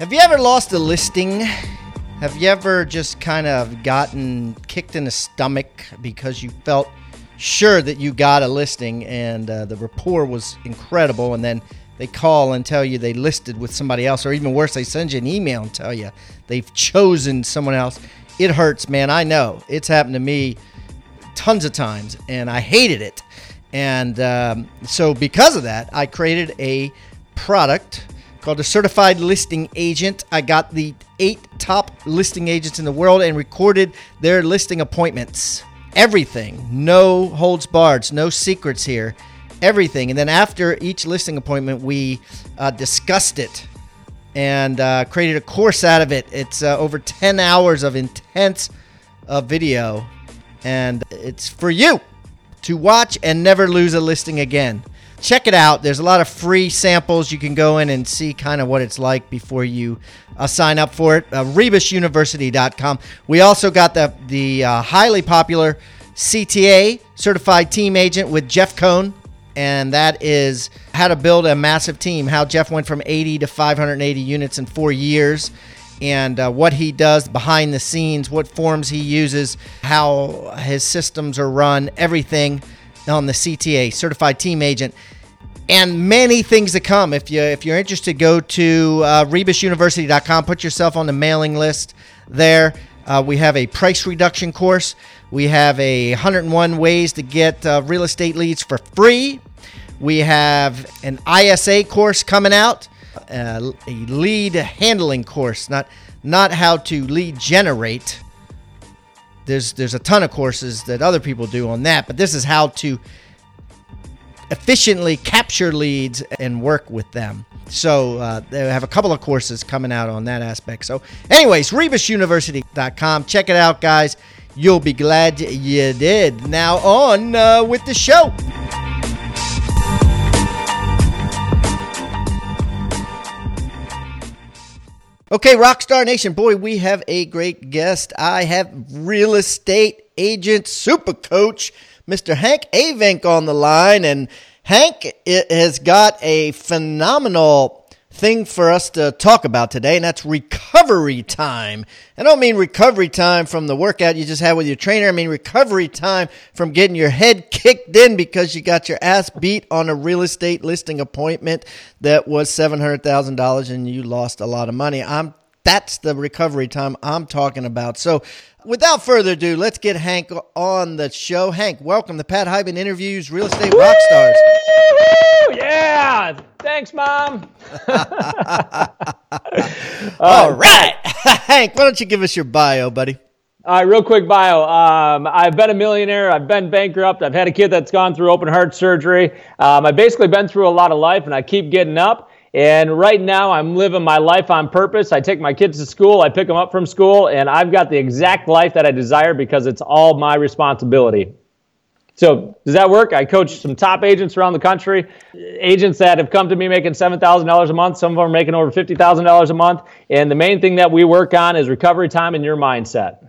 Have you ever lost a listing? Have you ever just kind of gotten kicked in the stomach because you felt sure that you got a listing and uh, the rapport was incredible, and then they call and tell you they listed with somebody else, or even worse, they send you an email and tell you they've chosen someone else? It hurts, man. I know. It's happened to me tons of times, and I hated it. And um, so, because of that, I created a product called a certified listing agent. I got the eight top listing agents in the world and recorded their listing appointments. Everything, no holds barred, no secrets here. Everything. And then after each listing appointment, we uh, discussed it and uh, created a course out of it. It's uh, over 10 hours of intense uh, video, and it's for you to watch and never lose a listing again check it out. There's a lot of free samples. You can go in and see kind of what it's like before you uh, sign up for it. Uh, RebusUniversity.com. We also got the the uh, highly popular CTA Certified Team Agent with Jeff Cohn, and that is how to build a massive team. How Jeff went from 80 to 580 units in four years. And uh, what he does behind the scenes, what forms he uses, how his systems are run, everything on the CTA, Certified Team Agent, and many things to come. If you if you're interested, go to uh, rebusuniversity.com. Put yourself on the mailing list there. Uh, we have a price reduction course. We have a 101 ways to get uh, real estate leads for free. We have an ISA course coming out, uh, a lead handling course, not not how to lead generate there's there's a ton of courses that other people do on that, but this is how to efficiently capture leads and work with them. So uh, they have a couple of courses coming out on that aspect. So, anyways, rebusuniversity.com. Check it out, guys. You'll be glad you did. Now on uh, with the show. Okay, Rockstar Nation, boy, we have a great guest. I have real estate agent super coach, Mr. Hank Avenk on the line. And Hank has got a phenomenal thing for us to talk about today, and that's recovery time. I don't mean recovery time from the workout you just had with your trainer. I mean recovery time from getting your head kicked in because you got your ass beat on a real estate listing appointment that was $700,000 and you lost a lot of money. I'm that's the recovery time I'm talking about. So, without further ado, let's get Hank on the show. Hank, welcome to Pat Hiban Interviews Real Estate Rockstars. Yeah. Thanks, Mom. All right. Hank, why don't you give us your bio, buddy? All right, real quick bio. Um, I've been a millionaire. I've been bankrupt. I've had a kid that's gone through open heart surgery. Um, I've basically been through a lot of life, and I keep getting up. And right now, I'm living my life on purpose. I take my kids to school, I pick them up from school, and I've got the exact life that I desire because it's all my responsibility. So does that work? I coach some top agents around the country, agents that have come to me making seven thousand dollars a month. Some of them are making over fifty thousand dollars a month. And the main thing that we work on is recovery time and your mindset.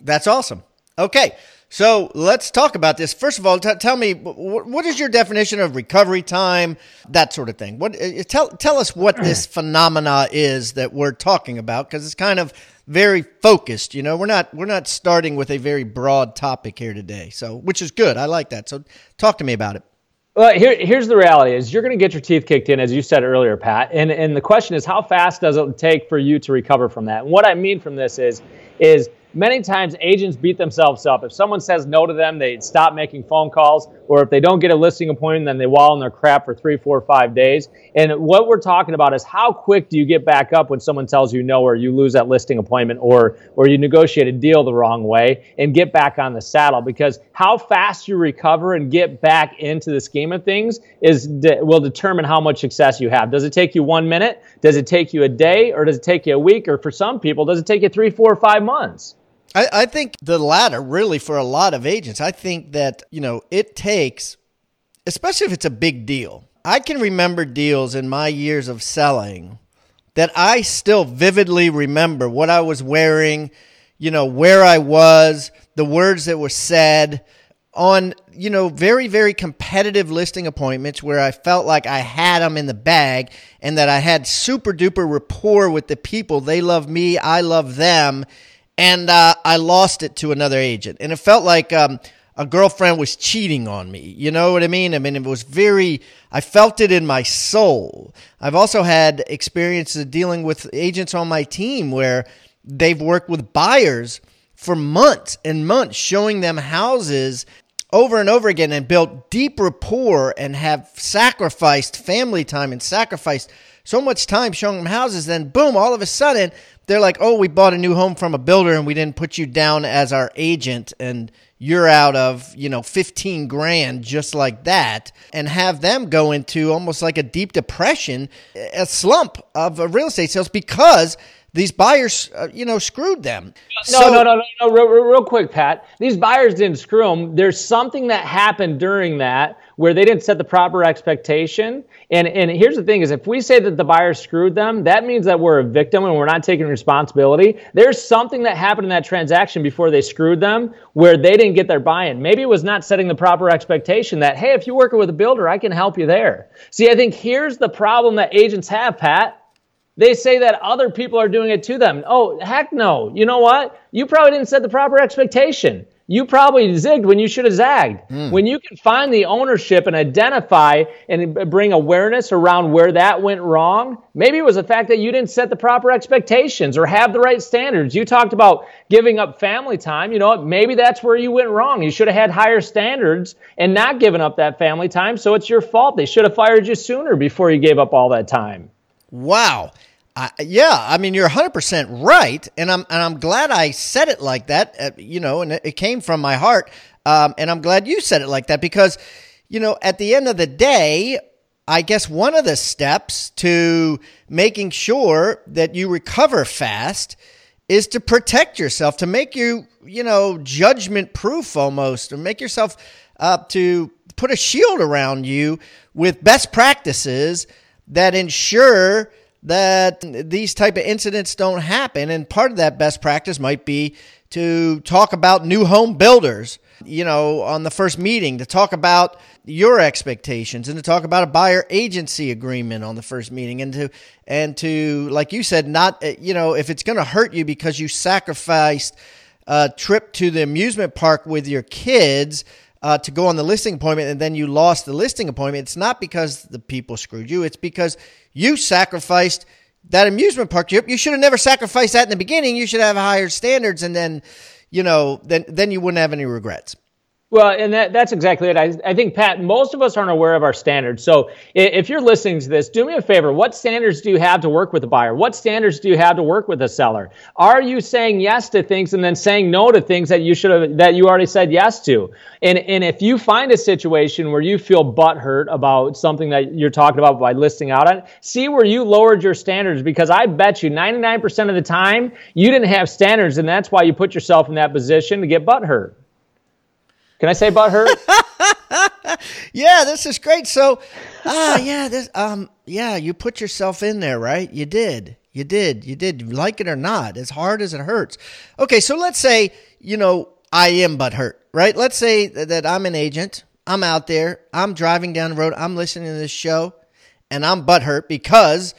That's awesome. Okay, so let's talk about this. First of all, t- tell me what is your definition of recovery time, that sort of thing. What uh, tell tell us what this phenomena is that we're talking about because it's kind of very focused. You know, we're not we're not starting with a very broad topic here today. So, which is good. I like that. So, talk to me about it. Well, here, here's the reality: is you're going to get your teeth kicked in, as you said earlier, Pat. And and the question is, how fast does it take for you to recover from that? And what I mean from this is, is many times agents beat themselves up. If someone says no to them, they stop making phone calls, or if they don't get a listing appointment, then they wallow in their crap for three, four, five days. And what we're talking about is how quick do you get back up when someone tells you no, or you lose that listing appointment, or or you negotiate a deal the wrong way, and get back on the saddle. Because how fast you recover and get back into the scheme of things is will determine how much success you have. Does it take you one minute? Does it take you a day, or does it take you a week? Or for some people, does it take you three, four, five months? I, I think the latter, really, for a lot of agents. I think that, you know, it takes, especially if it's a big deal. I can remember deals in my years of selling that I still vividly remember what I was wearing, you know, where I was, the words that were said on, you know, very, very competitive listing appointments where I felt like I had them in the bag and that I had super duper rapport with the people. They love me, I love them and uh, I lost it to another agent, and it felt like um, a girlfriend was cheating on me. You know what I mean? I mean, it was very. I felt it in my soul. I've also had experiences dealing with agents on my team where they've worked with buyers for months and months, showing them houses over and over again and built deep rapport and have sacrificed family time and sacrificed so much time showing them houses. Then, boom, all of a sudden, they're like, oh, we bought a new home from a builder and we didn't put you down as our agent and you're out of, you know, 15 grand just like that and have them go into almost like a deep depression, a slump of real estate sales because these buyers, uh, you know, screwed them. No, so, no, no, no, no. Real, real quick, Pat. These buyers didn't screw them. There's something that happened during that where they didn't set the proper expectation. And and here's the thing: is if we say that the buyer screwed them, that means that we're a victim and we're not taking responsibility. There's something that happened in that transaction before they screwed them where they didn't get their buy-in. Maybe it was not setting the proper expectation that hey, if you're working with a builder, I can help you there. See, I think here's the problem that agents have, Pat they say that other people are doing it to them. Oh, heck no. You know what? You probably didn't set the proper expectation. You probably zigged when you should have zagged. Mm. When you can find the ownership and identify and bring awareness around where that went wrong, maybe it was the fact that you didn't set the proper expectations or have the right standards. You talked about giving up family time. You know what? Maybe that's where you went wrong. You should have had higher standards and not given up that family time. So it's your fault. They should have fired you sooner before you gave up all that time. Wow. I, yeah, I mean you're 100% right, and I'm and I'm glad I said it like that. Uh, you know, and it, it, came from my heart, um, and I'm glad you said it like that because, you know, at the end of the day, I guess one of the steps to making sure that you recover fast is to protect yourself, to make you, you know, judgment proof almost, or make yourself uh, to put a shield around you with best practices that ensure that these type of incidents don't happen. And part of that best practice might be to talk about new home builders you know on the first meeting to talk about your expectations and to talk about a buyer agency agreement on the first meeting and to and to like you said not eh, you know if it's going to hurt you because you sacrificed a trip to the amusement park with your kids uh, to go on the listing appointment and then you lost the listing appointment, it's not because the people screwed you. It's because you sacrificed that amusement park. You should have never sacrificed that in the beginning. You should have higher standards, and then, you know, then then you wouldn't have any regrets. Well, and that, that's exactly it. I, I think, Pat, most of us aren't aware of our standards. So if you're listening to this, do me a favor. What standards do you have to work with a buyer? What standards do you have to work with a seller? Are you saying yes to things and then saying no to things that you should have, that you already said yes to? And, and if you find a situation where you feel butthurt about something that you're talking about by listing out on, see where you lowered your standards because I bet you 99% of the time you didn't have standards and that's why you put yourself in that position to get butthurt. Can I say about her? yeah, this is great. So, ah, yeah, this, um, yeah, you put yourself in there, right? You did, you did, you did, like it or not, as hard as it hurts. Okay, so let's say you know I am but hurt, right? Let's say that I'm an agent. I'm out there. I'm driving down the road. I'm listening to this show, and I'm butthurt because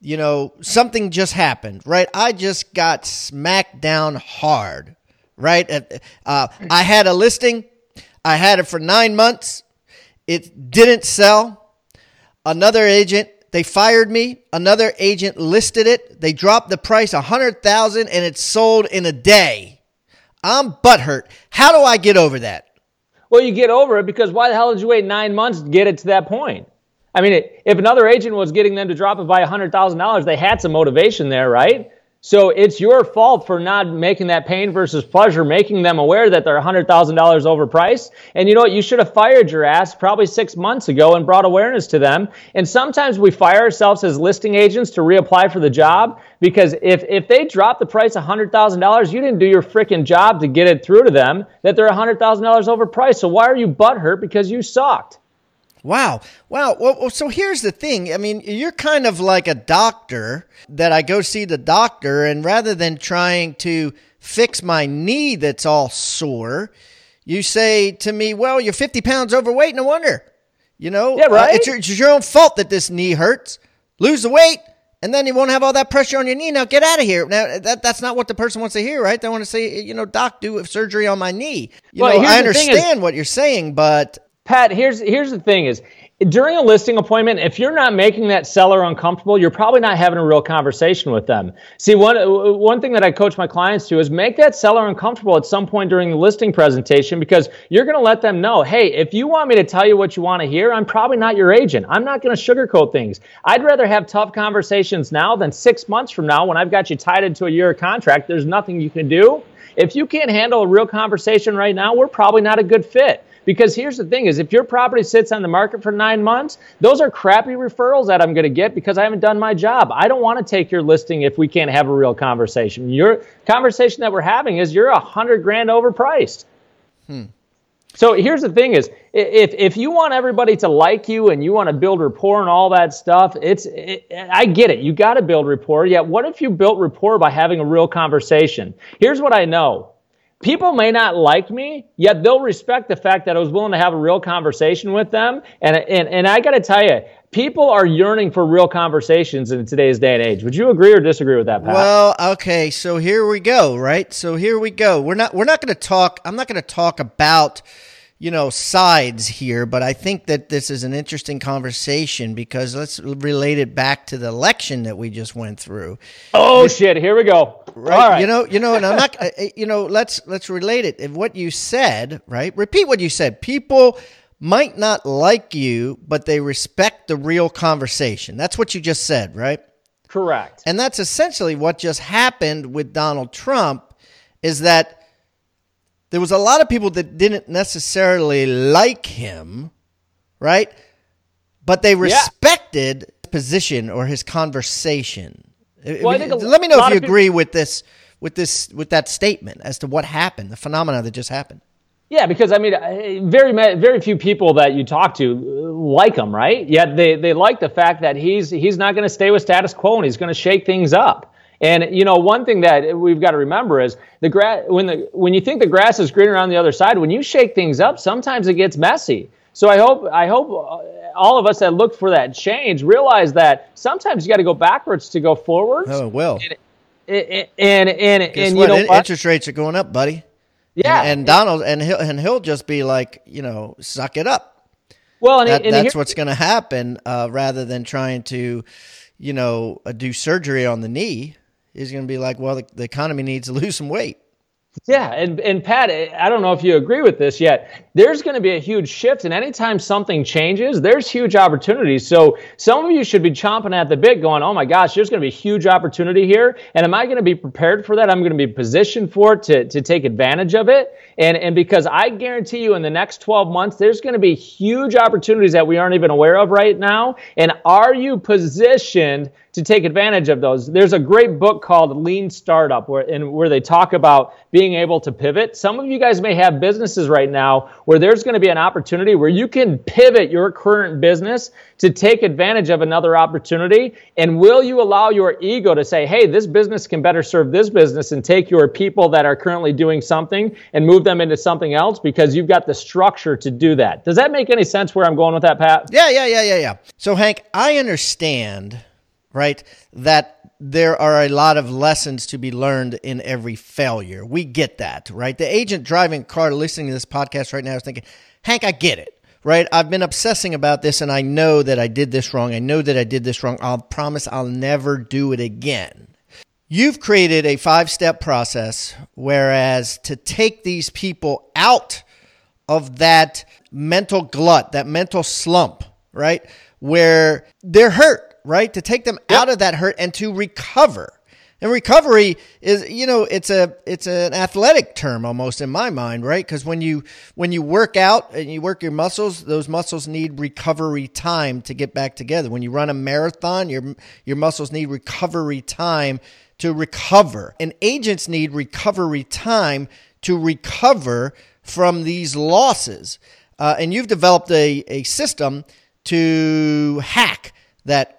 you know something just happened, right? I just got smacked down hard, right? Uh, I had a listing I had it for nine months. It didn't sell. Another agent, they fired me. Another agent listed it. They dropped the price a hundred thousand and it sold in a day. I'm butthurt. How do I get over that? Well, you get over it because why the hell did you wait nine months to get it to that point? I mean, if another agent was getting them to drop it by $100,000, they had some motivation there, right? So it's your fault for not making that pain versus pleasure, making them aware that they're $100,000 overpriced. And you know what? You should have fired your ass probably six months ago and brought awareness to them. And sometimes we fire ourselves as listing agents to reapply for the job because if, if they drop the price $100,000, you didn't do your freaking job to get it through to them that they're $100,000 overpriced. So why are you butthurt because you sucked? Wow. Wow. Well, so here's the thing. I mean, you're kind of like a doctor that I go see the doctor, and rather than trying to fix my knee that's all sore, you say to me, Well, you're 50 pounds overweight. No wonder. You know, yeah, right? Uh, it's, your, it's your own fault that this knee hurts. Lose the weight, and then you won't have all that pressure on your knee. Now get out of here. Now that that's not what the person wants to hear, right? They want to say, you know, doc, do surgery on my knee. You well, know, I understand is, what you're saying, but Pat, here's here's the thing is during a listing appointment, if you're not making that seller uncomfortable, you're probably not having a real conversation with them. See, one one thing that I coach my clients to is make that seller uncomfortable at some point during the listing presentation because you're going to let them know, hey, if you want me to tell you what you want to hear, I'm probably not your agent. I'm not going to sugarcoat things. I'd rather have tough conversations now than six months from now when I've got you tied into a year contract. There's nothing you can do. If you can't handle a real conversation right now, we're probably not a good fit. Because here's the thing is if your property sits on the market for nine months, those are crappy referrals that I'm going to get because I haven't done my job. I don't want to take your listing if we can't have a real conversation. Your conversation that we're having is you're a hundred grand overpriced. Hmm. So here's the thing is if if you want everybody to like you and you want to build rapport and all that stuff, it's it, I get it. You got to build rapport. Yet what if you built rapport by having a real conversation? Here's what I know people may not like me, yet they'll respect the fact that I was willing to have a real conversation with them. And, and, and I got to tell you, people are yearning for real conversations in today's day and age. Would you agree or disagree with that, Pat? Well, okay, so here we go, right? So here we go. We're not we're not going to talk I'm not going to talk about you know sides here but i think that this is an interesting conversation because let's relate it back to the election that we just went through. Oh this, shit. Here we go. Right. You know you know and i'm not you know let's let's relate it. What you said right repeat what you said. People might not like you but they respect the real conversation. That's what you just said right? Correct. And that's essentially what just happened with donald trump is that there was a lot of people that didn't necessarily like him, right? But they respected yeah. his position or his conversation. Well, Let me know if you agree people- with this with this with that statement as to what happened, the phenomena that just happened. Yeah, because I mean, very very few people that you talk to uh, like him, right? Yet they they like the fact that he's he's not going to stay with status quo and he's going to shake things up. And you know, one thing that we've got to remember is the grass. When the when you think the grass is greener on the other side, when you shake things up, sometimes it gets messy. So I hope I hope all of us that look for that change realize that sometimes you got to go backwards to go forwards. Oh well. And and and, and, and you know interest rates are going up, buddy. Yeah. And, and Donald and he'll and he'll just be like, you know, suck it up. Well, and, that, and that's what's going to happen, uh, rather than trying to, you know, uh, do surgery on the knee is going to be like, well, the, the economy needs to lose some weight. Yeah, and, and Pat, I don't know if you agree with this yet. There's going to be a huge shift, and anytime something changes, there's huge opportunities. So some of you should be chomping at the bit, going, "Oh my gosh, there's going to be a huge opportunity here, and am I going to be prepared for that? I'm going to be positioned for it to, to take advantage of it." And and because I guarantee you, in the next 12 months, there's going to be huge opportunities that we aren't even aware of right now. And are you positioned to take advantage of those. There's a great book called Lean Startup where and where they talk about being able to pivot. Some of you guys may have businesses right now where there's going to be an opportunity where you can pivot your current business to take advantage of another opportunity. And will you allow your ego to say, "Hey, this business can better serve this business and take your people that are currently doing something and move them into something else because you've got the structure to do that." Does that make any sense where I'm going with that, Pat? Yeah, yeah, yeah, yeah, yeah. So Hank, I understand right? That there are a lot of lessons to be learned in every failure. We get that, right? The agent driving car listening to this podcast right now is thinking, Hank, I get it, right? I've been obsessing about this and I know that I did this wrong. I know that I did this wrong. I'll promise I'll never do it again. You've created a five step process, whereas to take these people out of that mental glut, that mental slump, right? Where they're hurt, right? To take them yep. out of that hurt and to recover. And recovery is, you know, it's a it's an athletic term almost in my mind, right? Because when you when you work out and you work your muscles, those muscles need recovery time to get back together. When you run a marathon, your your muscles need recovery time to recover. And agents need recovery time to recover from these losses. Uh, and you've developed a, a system to hack that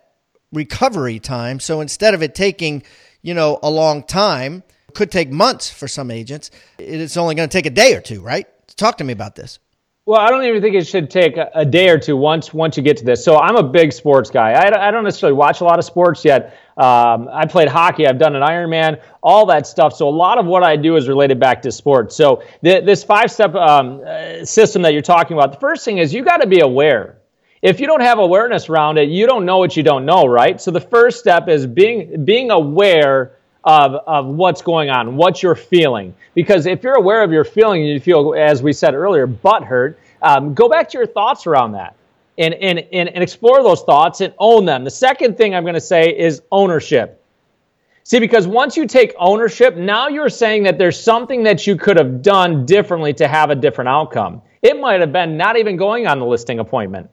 recovery time. So instead of it taking you know, a long time. Could take months for some agents. It's only going to take a day or two, right? Talk to me about this. Well, I don't even think it should take a, day or two once once you get to this. So I'm a big sports guy. I, I don't necessarily watch a lot of sports yet. Um, I played hockey. I've done an Ironman, all that stuff. So a lot of what I do is related back to sports. So th- this five step um, uh, system that you're talking about, the first thing is you got to be aware if you don't have awareness around it, you don't know what you don't know, right? So the first step is being being aware of, of what's going on, what you're feeling. Because if you're aware of your feeling you feel, as we said earlier, butt hurt, um, go back to your thoughts around that and, and, and, and explore those thoughts and own them. The second thing I'm going to say is ownership. See, because once you take ownership, now you're saying that there's something that you could have done differently to have a different outcome. It might have been not even going on the listing appointment.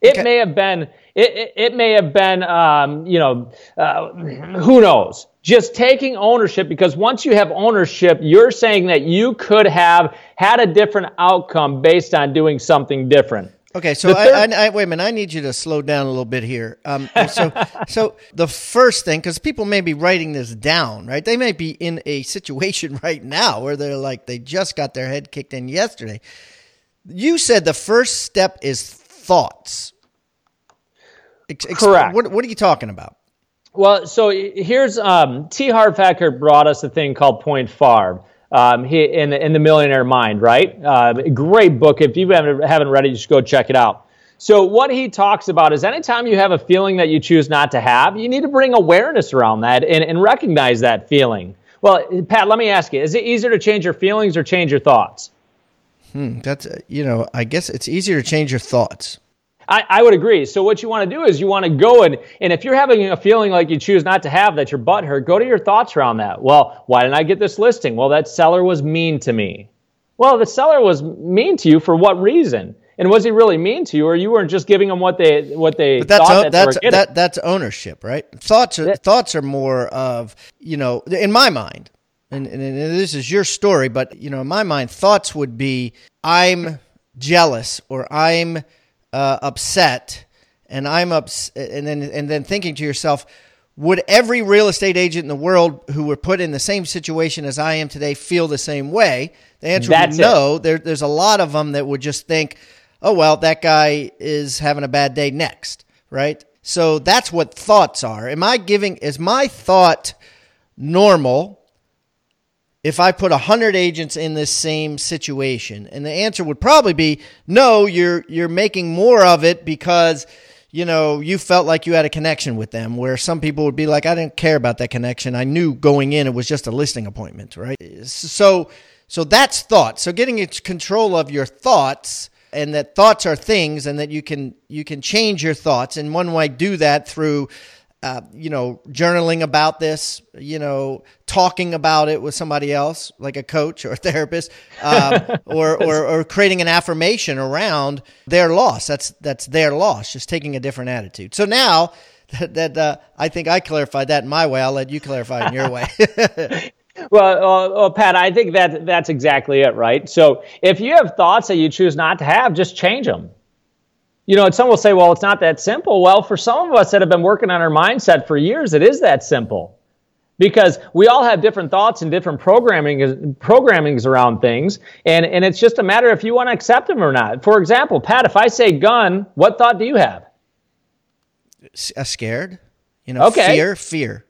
It okay. may have been. It, it, it may have been. Um, you know, uh, who knows? Just taking ownership because once you have ownership, you're saying that you could have had a different outcome based on doing something different. Okay, so third- I, I, wait a minute. I need you to slow down a little bit here. Um, so, so the first thing, because people may be writing this down, right? They may be in a situation right now where they're like they just got their head kicked in yesterday. You said the first step is thoughts. Ex- Correct. What, what, are you talking about? Well, so here's um, T. Harv Eker brought us a thing called Point Farm. Um, he, in, in the Millionaire Mind, right? Uh, great book. If you haven't, haven't read it, just go check it out. So what he talks about is anytime you have a feeling that you choose not to have, you need to bring awareness around that and, and recognize that feeling. Well, Pat, let me ask you: Is it easier to change your feelings or change your thoughts? Hmm, that's you know, I guess it's easier to change your thoughts. I, I would agree. So what you want to do is you want to go and and if you're having a feeling like you choose not to have that your butt hurt, go to your thoughts around that. Well, why didn't I get this listing? Well, that seller was mean to me. Well, the seller was mean to you for what reason? And was he really mean to you, or you weren't just giving them what they what they but that's thought o- that's that, that's ownership, right? Thoughts are that, thoughts are more of you know, in my mind, and, and, and this is your story, but you know, in my mind, thoughts would be I'm jealous or I'm uh, upset, and I'm upset, and then and then thinking to yourself, would every real estate agent in the world who were put in the same situation as I am today feel the same way? The answer That's would no. There, there's a lot of them that would just think, oh well, that guy is having a bad day next, right? So that's what thoughts are. Am I giving? Is my thought normal? If I put 100 agents in this same situation? And the answer would probably be no, you're you're making more of it because you know, you felt like you had a connection with them where some people would be like I didn't care about that connection. I knew going in it was just a listing appointment, right? So so that's thought. So getting control of your thoughts and that thoughts are things and that you can you can change your thoughts and one way do that through uh, you know, journaling about this, you know, talking about it with somebody else, like a coach or a therapist, um, or, or, or creating an affirmation around their loss. That's that's their loss. Just taking a different attitude. So now that, that uh, I think I clarified that in my way. I'll let you clarify in your way. Well, uh, well, Pat, I think that that's exactly it, right? So if you have thoughts that you choose not to have, just change them you know, and some will say, well, it's not that simple. Well, for some of us that have been working on our mindset for years, it is that simple. Because we all have different thoughts and different programming programmings around things, and, and it's just a matter if you want to accept them or not. For example, Pat, if I say gun, what thought do you have? A uh, scared, you know, okay. fear, fear.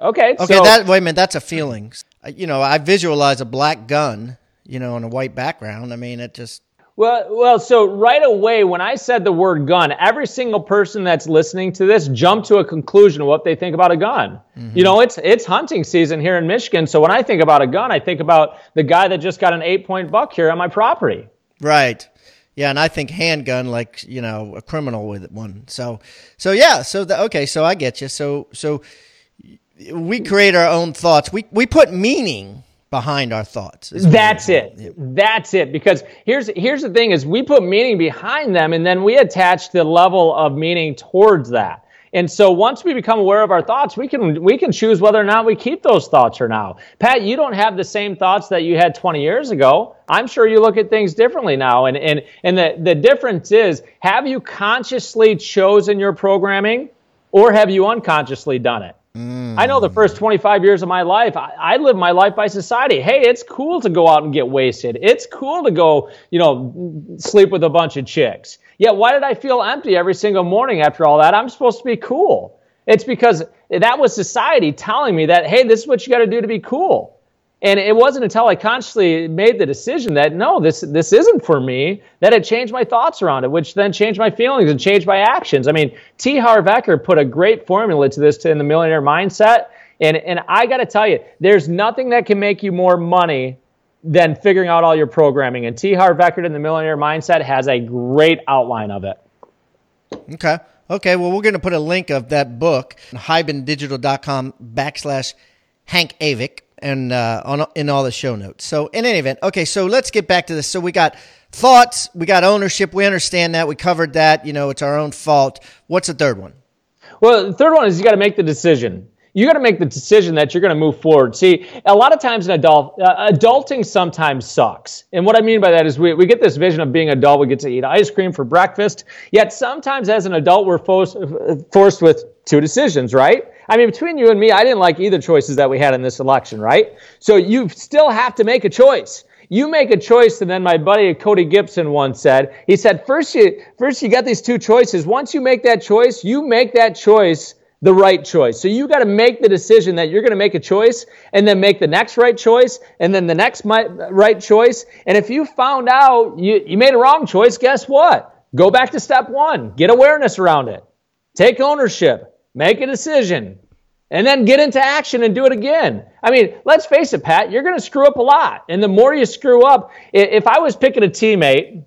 Okay. Okay. So, that wait a minute. That's a feeling. You know, I visualize a black gun, you know, on a white background. I mean, it just Well, well, so right away when I said the word gun, every single person that's listening to this jumped to a conclusion of what they think about a gun. Mm-hmm. You know, it's it's hunting season here in Michigan, so when I think about a gun, I think about the guy that just got an eight point buck here on my property. Right. Yeah, and I think handgun like you know a criminal with one. So, so yeah, so the, okay, so I get you. So, so we create our own thoughts. We we put meaning behind our thoughts. That's it. That's it. Because here's here's the thing: is we put meaning behind them, and then we attach the level of meaning towards that. And so once we become aware of our thoughts, we can we can choose whether or not we keep those thoughts or now. Pat, you don't have the same thoughts that you had 20 years ago. I'm sure you look at things differently now. And and and the, the difference is have you consciously chosen your programming or have you unconsciously done it? Mm. I know the first 25 years of my life, I, I lived my life by society. Hey, it's cool to go out and get wasted. It's cool to go, you know, sleep with a bunch of chicks. Yet, why did I feel empty every single morning after all that? I'm supposed to be cool. It's because that was society telling me that, hey, this is what you got to do to be cool. And it wasn't until I consciously made the decision that no, this this isn't for me, that it changed my thoughts around it, which then changed my feelings and changed my actions. I mean, T. Harv Eker put a great formula to this to, in the millionaire mindset. And and I gotta tell you, there's nothing that can make you more money than figuring out all your programming. And T. Harv Eker in the millionaire mindset has a great outline of it. Okay. Okay. Well, we're going to put a link of that book, hibandigital.com backslash Hank Avick and uh, on in all the show notes. So in any event, okay, so let's get back to this. So we got thoughts, we got ownership. We understand that. We covered that. You know, it's our own fault. What's the third one? Well, the third one is you got to make the decision. You got to make the decision that you're going to move forward. See, a lot of times in adult, uh, adulting sometimes sucks. And what I mean by that is we, we get this vision of being adult. We get to eat ice cream for breakfast. Yet sometimes as an adult, we're forced, forced with two decisions, right? I mean, between you and me, I didn't like either choices that we had in this election, right? So you still have to make a choice. You make a choice, and then my buddy Cody Gibson once said, he said, first you first you got these two choices. Once you make that choice, you make that choice the right choice. So you got to make the decision that you're going to make a choice and then make the next right choice and then the next right choice. And if you found out you, you made a wrong choice, guess what? Go back to step one. Get awareness around it. Take ownership make a decision, and then get into action and do it again. I mean, let's face it, Pat, you're going to screw up a lot. And the more you screw up, if I was picking a teammate,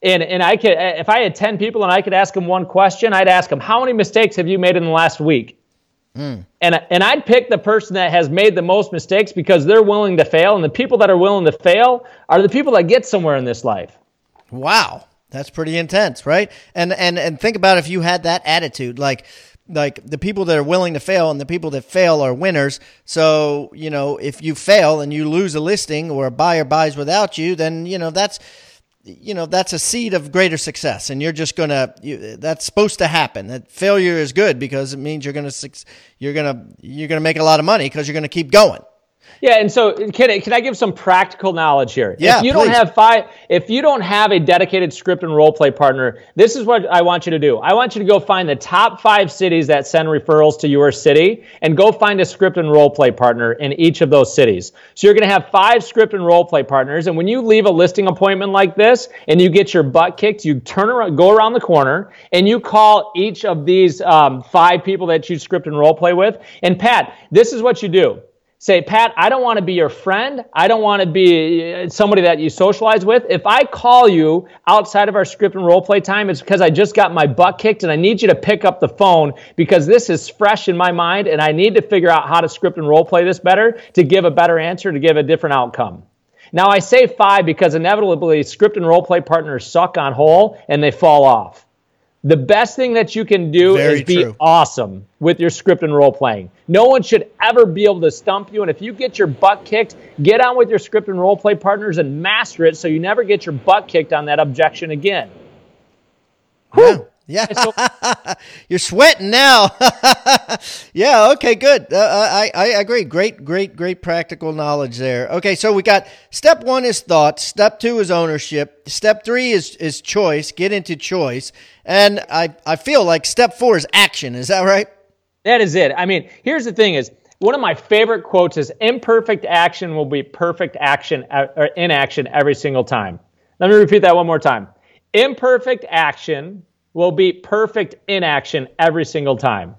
and, and I could, if I had 10 people and I could ask them one question, I'd ask them, How many mistakes have you made in the last week? Mm. And, and I'd pick the person that has made the most mistakes because they're willing to fail. And the people that are willing to fail are the people that get somewhere in this life. Wow. That's pretty intense, right? And and and think about if you had that attitude like like the people that are willing to fail and the people that fail are winners. So, you know, if you fail and you lose a listing or a buyer buys without you, then, you know, that's you know that's a seed of greater success. And you're just going to that's supposed to happen. That failure is good because it means you're going to you're going to you're going to make a lot of money because you're going to keep going yeah, and so can I, can I give some practical knowledge here? Yeah, if you please. don't have five, if you don't have a dedicated script and role play partner, this is what I want you to do. I want you to go find the top five cities that send referrals to your city, and go find a script and role play partner in each of those cities. So you're going to have five script and role play partners, and when you leave a listing appointment like this, and you get your butt kicked, you turn around, go around the corner, and you call each of these um, five people that you script and role play with. And Pat, this is what you do say, Pat, I don't want to be your friend. I don't want to be uh, somebody that you socialize with. If I call you outside of our script and role play time, it's because I just got my butt kicked and I need you to pick up the phone because this is fresh in my mind and I need to figure out how to script and role play this better to give a better answer, to give a different outcome. Now, I say five because inevitably script and role play partners suck on whole and they fall off. The best thing that you can do Very is be true. awesome with your script and role playing. No one should ever be able to stump you. And if you get your butt kicked, get on with your script and role play partners and master it so you never get your butt kicked on that objection again. Yeah. Yeah, so, you're sweating now. yeah, okay, good. Uh, I I agree. Great, great, great practical knowledge there. Okay, so we got step one is thoughts. Step two is ownership. Step three is is choice. Get into choice, and I I feel like step four is action. Is that right? That is it. I mean, here's the thing: is one of my favorite quotes is imperfect action will be perfect action uh, or inaction every single time. Let me repeat that one more time. Imperfect action will be perfect in action every single time.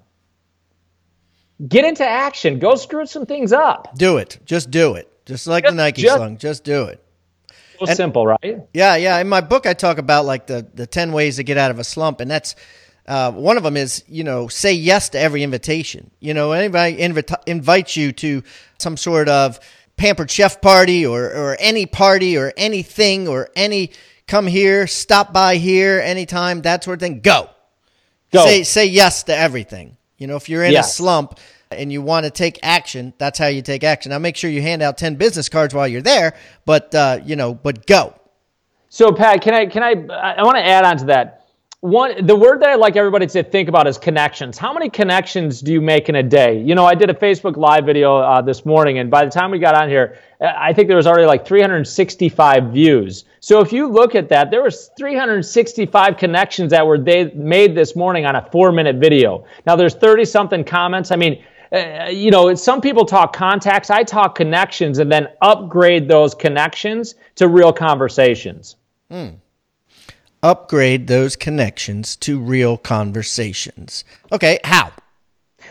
Get into action. Go screw some things up. Do it. Just do it. Just like Just- the Nike just- song. Just do it. So simple, right? Yeah, yeah. In my book, I talk about like the the ten ways to get out of a slump, and that's uh, one of them is you know say yes to every invitation. You know, anybody invita- invites you to some sort of pampered chef party or or any party or anything or any come here, stop by here anytime, that sort of thing. Go. Go. Say say yes to everything. You know, if you're in a slump and you want to take action, that's how you take action. Now make sure you hand out 10 business cards while you're there, but uh, you know, but go. So Pat, can I can I I want to add on to that. One the word that I'd like everybody to think about is connections. How many connections do you make in a day? You know, I did a Facebook live video uh, this morning, and by the time we got on here, uh, I think there was already like 365 views. So if you look at that, there was 365 connections that were they made this morning on a four minute video. Now there's 30 something comments. I mean. Uh, you know, some people talk contacts. I talk connections, and then upgrade those connections to real conversations. Upgrade those connections to real conversations. Okay, how?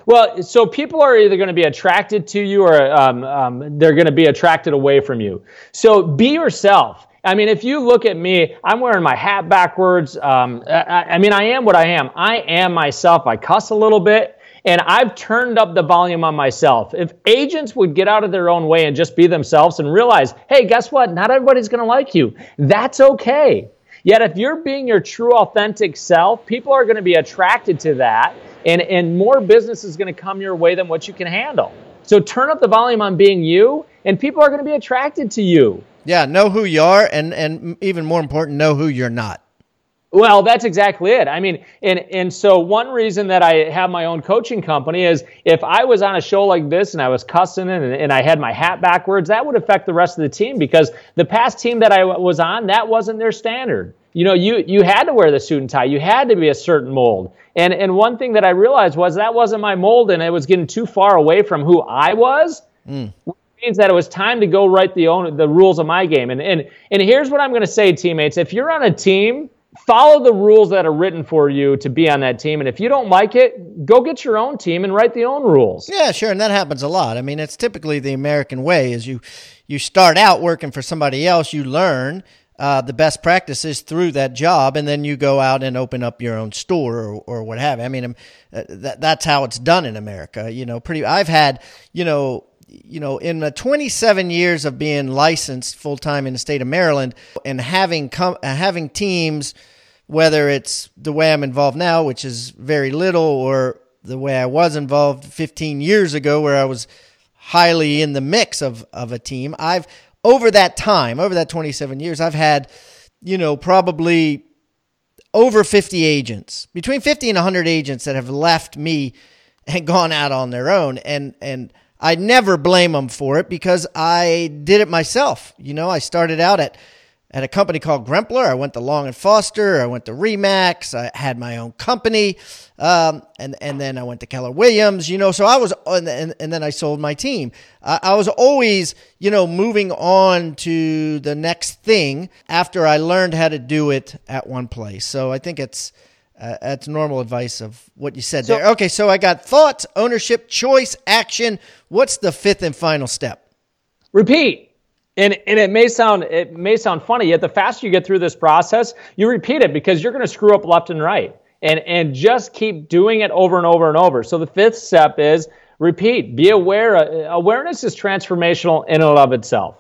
Well, so people are either going to be attracted to you or um, um, they're going to be attracted away from you. So be yourself. I mean, if you look at me, I'm wearing my hat backwards. Um, I, I mean, I am what I am. I am myself. I cuss a little bit, and I've turned up the volume on myself. If agents would get out of their own way and just be themselves and realize, hey, guess what? Not everybody's going to like you. That's okay. Yet, if you're being your true, authentic self, people are going to be attracted to that, and, and more business is going to come your way than what you can handle. So, turn up the volume on being you, and people are going to be attracted to you. Yeah, know who you are, and and even more important, know who you're not. Well, that's exactly it. I mean, and and so one reason that I have my own coaching company is if I was on a show like this and I was cussing and, and I had my hat backwards, that would affect the rest of the team because the past team that I was on, that wasn't their standard. You know, you you had to wear the suit and tie. You had to be a certain mold. And and one thing that I realized was that wasn't my mold, and it was getting too far away from who I was. Mm. Means that it was time to go write the own the rules of my game. And and and here's what I'm going to say, teammates: if you're on a team follow the rules that are written for you to be on that team. And if you don't like it, go get your own team and write the own rules. Yeah, sure, and that happens a lot. I mean, it's typically the American way. Is you you start out working for somebody else, you learn uh, the best practices through that job, and then you go out and open up your own store or, or what have you. I mean, um, uh, that, that's how it's done in America. You know, pretty. I've had you know. You know, in the 27 years of being licensed full time in the state of Maryland and having com- uh, having teams, whether it's the way I'm involved now, which is very little, or the way I was involved 15 years ago, where I was highly in the mix of, of a team. I've, over that time, over that 27 years, I've had, you know, probably over 50 agents, between 50 and 100 agents that have left me and gone out on their own. And, and, I never blame them for it because I did it myself. You know, I started out at at a company called Grempler. I went to Long and Foster. I went to Remax. I had my own company, um, and and then I went to Keller Williams. You know, so I was, and, and, and then I sold my team. I, I was always, you know, moving on to the next thing after I learned how to do it at one place. So I think it's. Uh, that's normal advice of what you said So- there. Okay, so I got thoughts, ownership, choice, action. What's the fifth and final step? Repeat. And, and it may sound it may sound funny, yet the faster you get through this process, you repeat it because you're going to screw up left and right. And and just keep doing it over and over and over. So the fifth step is repeat. Be aware. Uh, awareness is transformational in and of itself.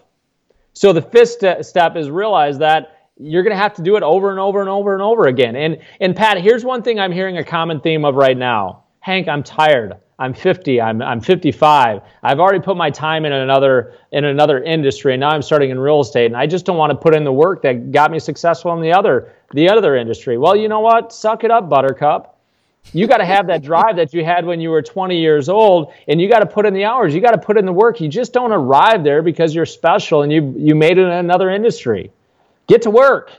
So the fifth step is realize that you're going to have to do it over and over and over and over again. And and Pat, here's one thing I'm hearing a common theme of right now. Hank, I'm tired. I'm 50. I'm I'm 55. I've already put my time in another in another industry, and now I'm starting in real estate, and I just don't want to put in the work that got me successful in the other the other industry. Well, you know what? Suck it up, Buttercup. You got to have that drive that you had when you were 20 years old, and you got to put in the hours. You got to put in the work. You just don't arrive there because you're special and you you made it in another industry. Get to work.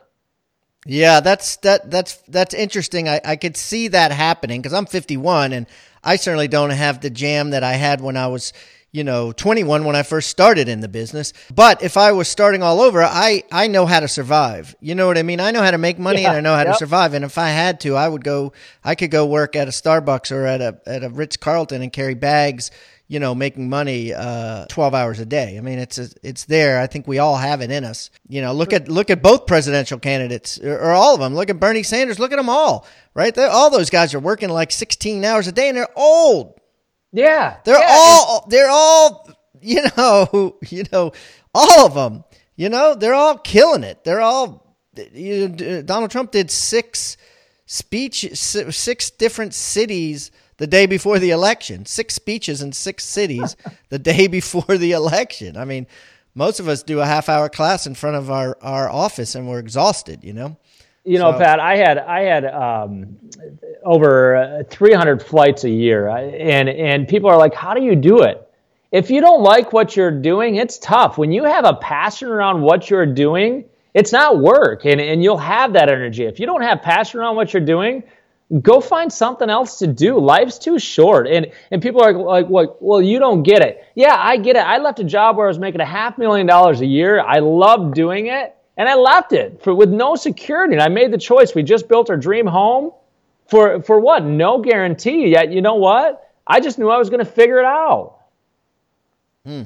Yeah, that's that that's that's interesting. I, I could see that happening because I'm 51 and I certainly don't have the jam that I had when I was, you know 21 when I first started in the business. But if I was starting all over, I I know how to survive. You know what I mean? I know how to make money Yeah, and I know how yep. to survive. And if I had to, I would go. I could go work at a Starbucks or at a at a Ritz Carlton and carry bags. You know, making money uh, twelve hours a day. I mean, it's a, it's there. I think we all have it in us. You know, look at look at both presidential candidates or, or all of them. Look at Bernie Sanders. Look at them all. Right, They're, all those guys are working like sixteen hours a day, and they're old. Yeah, They're yeah, all they're all you know you know all of them. You know they're all killing it. They're all you Donald Trump did six speech six different cities the day before the election. Six speeches in six cities the day before the election. I mean, most of us do a half hour class in front of our our office and we're exhausted. You know. You know, So- Pat, I had I had um, over uh, 300 flights a year, and and people are like, "How do you do it?" If you don't like what you're doing, it's tough. When you have a passion around what you're doing, it's not work, and and you'll have that energy. If you don't have passion around what you're doing, go find something else to do. Life's too short, and and people are like, like, well, you don't get it. Yeah, I get it. I left a job where I was making a half million dollars a year. I loved doing it, and I left it for with no security. And I made the choice. We just built our dream home for for what? No guarantee. Yet you know what? I just knew I was going to figure it out. Hmm.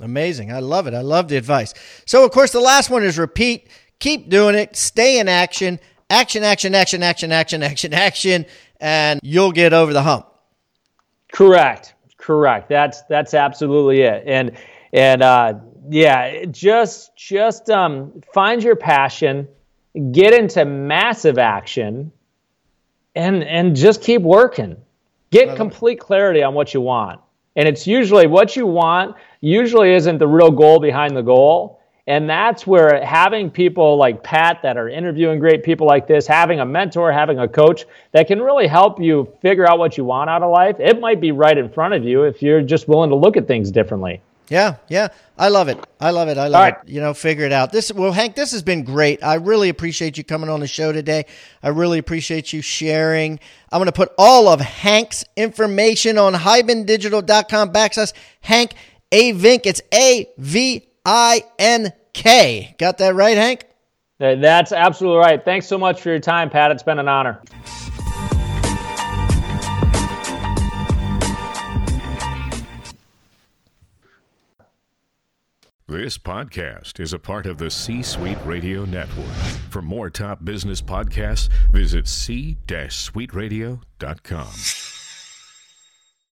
Amazing. I love it. I love the advice. So, of course, the last one is repeat. Keep doing it. Stay in action. Action, action, action, action, action, action, action, and you'll get over the hump. Correct. Correct. That's that's absolutely it. And and uh, yeah, just just um, find your passion, get into massive action, and and just keep working. Get complete clarity on what you want. And it's usually what you want usually isn't the real goal behind the goal. And that's where having people like Pat that are interviewing great people like this, having a mentor, having a coach that can really help you figure out what you want out of life, it might be right in front of you if you're just willing to look at things differently. Yeah, yeah. I love it. I love it. I love All it. You know, figure it out. This well, Hank, this has been great. I really appreciate you coming on the show today. I really appreciate you sharing. I'm going to put all of Hank's information on hibandigital.com backslash Hank Avink. It's A V I N K. Got that right, Hank? That's absolutely right. Thanks so much for your time, Pat. It's been an honor. This podcast is a part of the C Suite Radio Network. For more top business podcasts, visit c-suiteradio.com.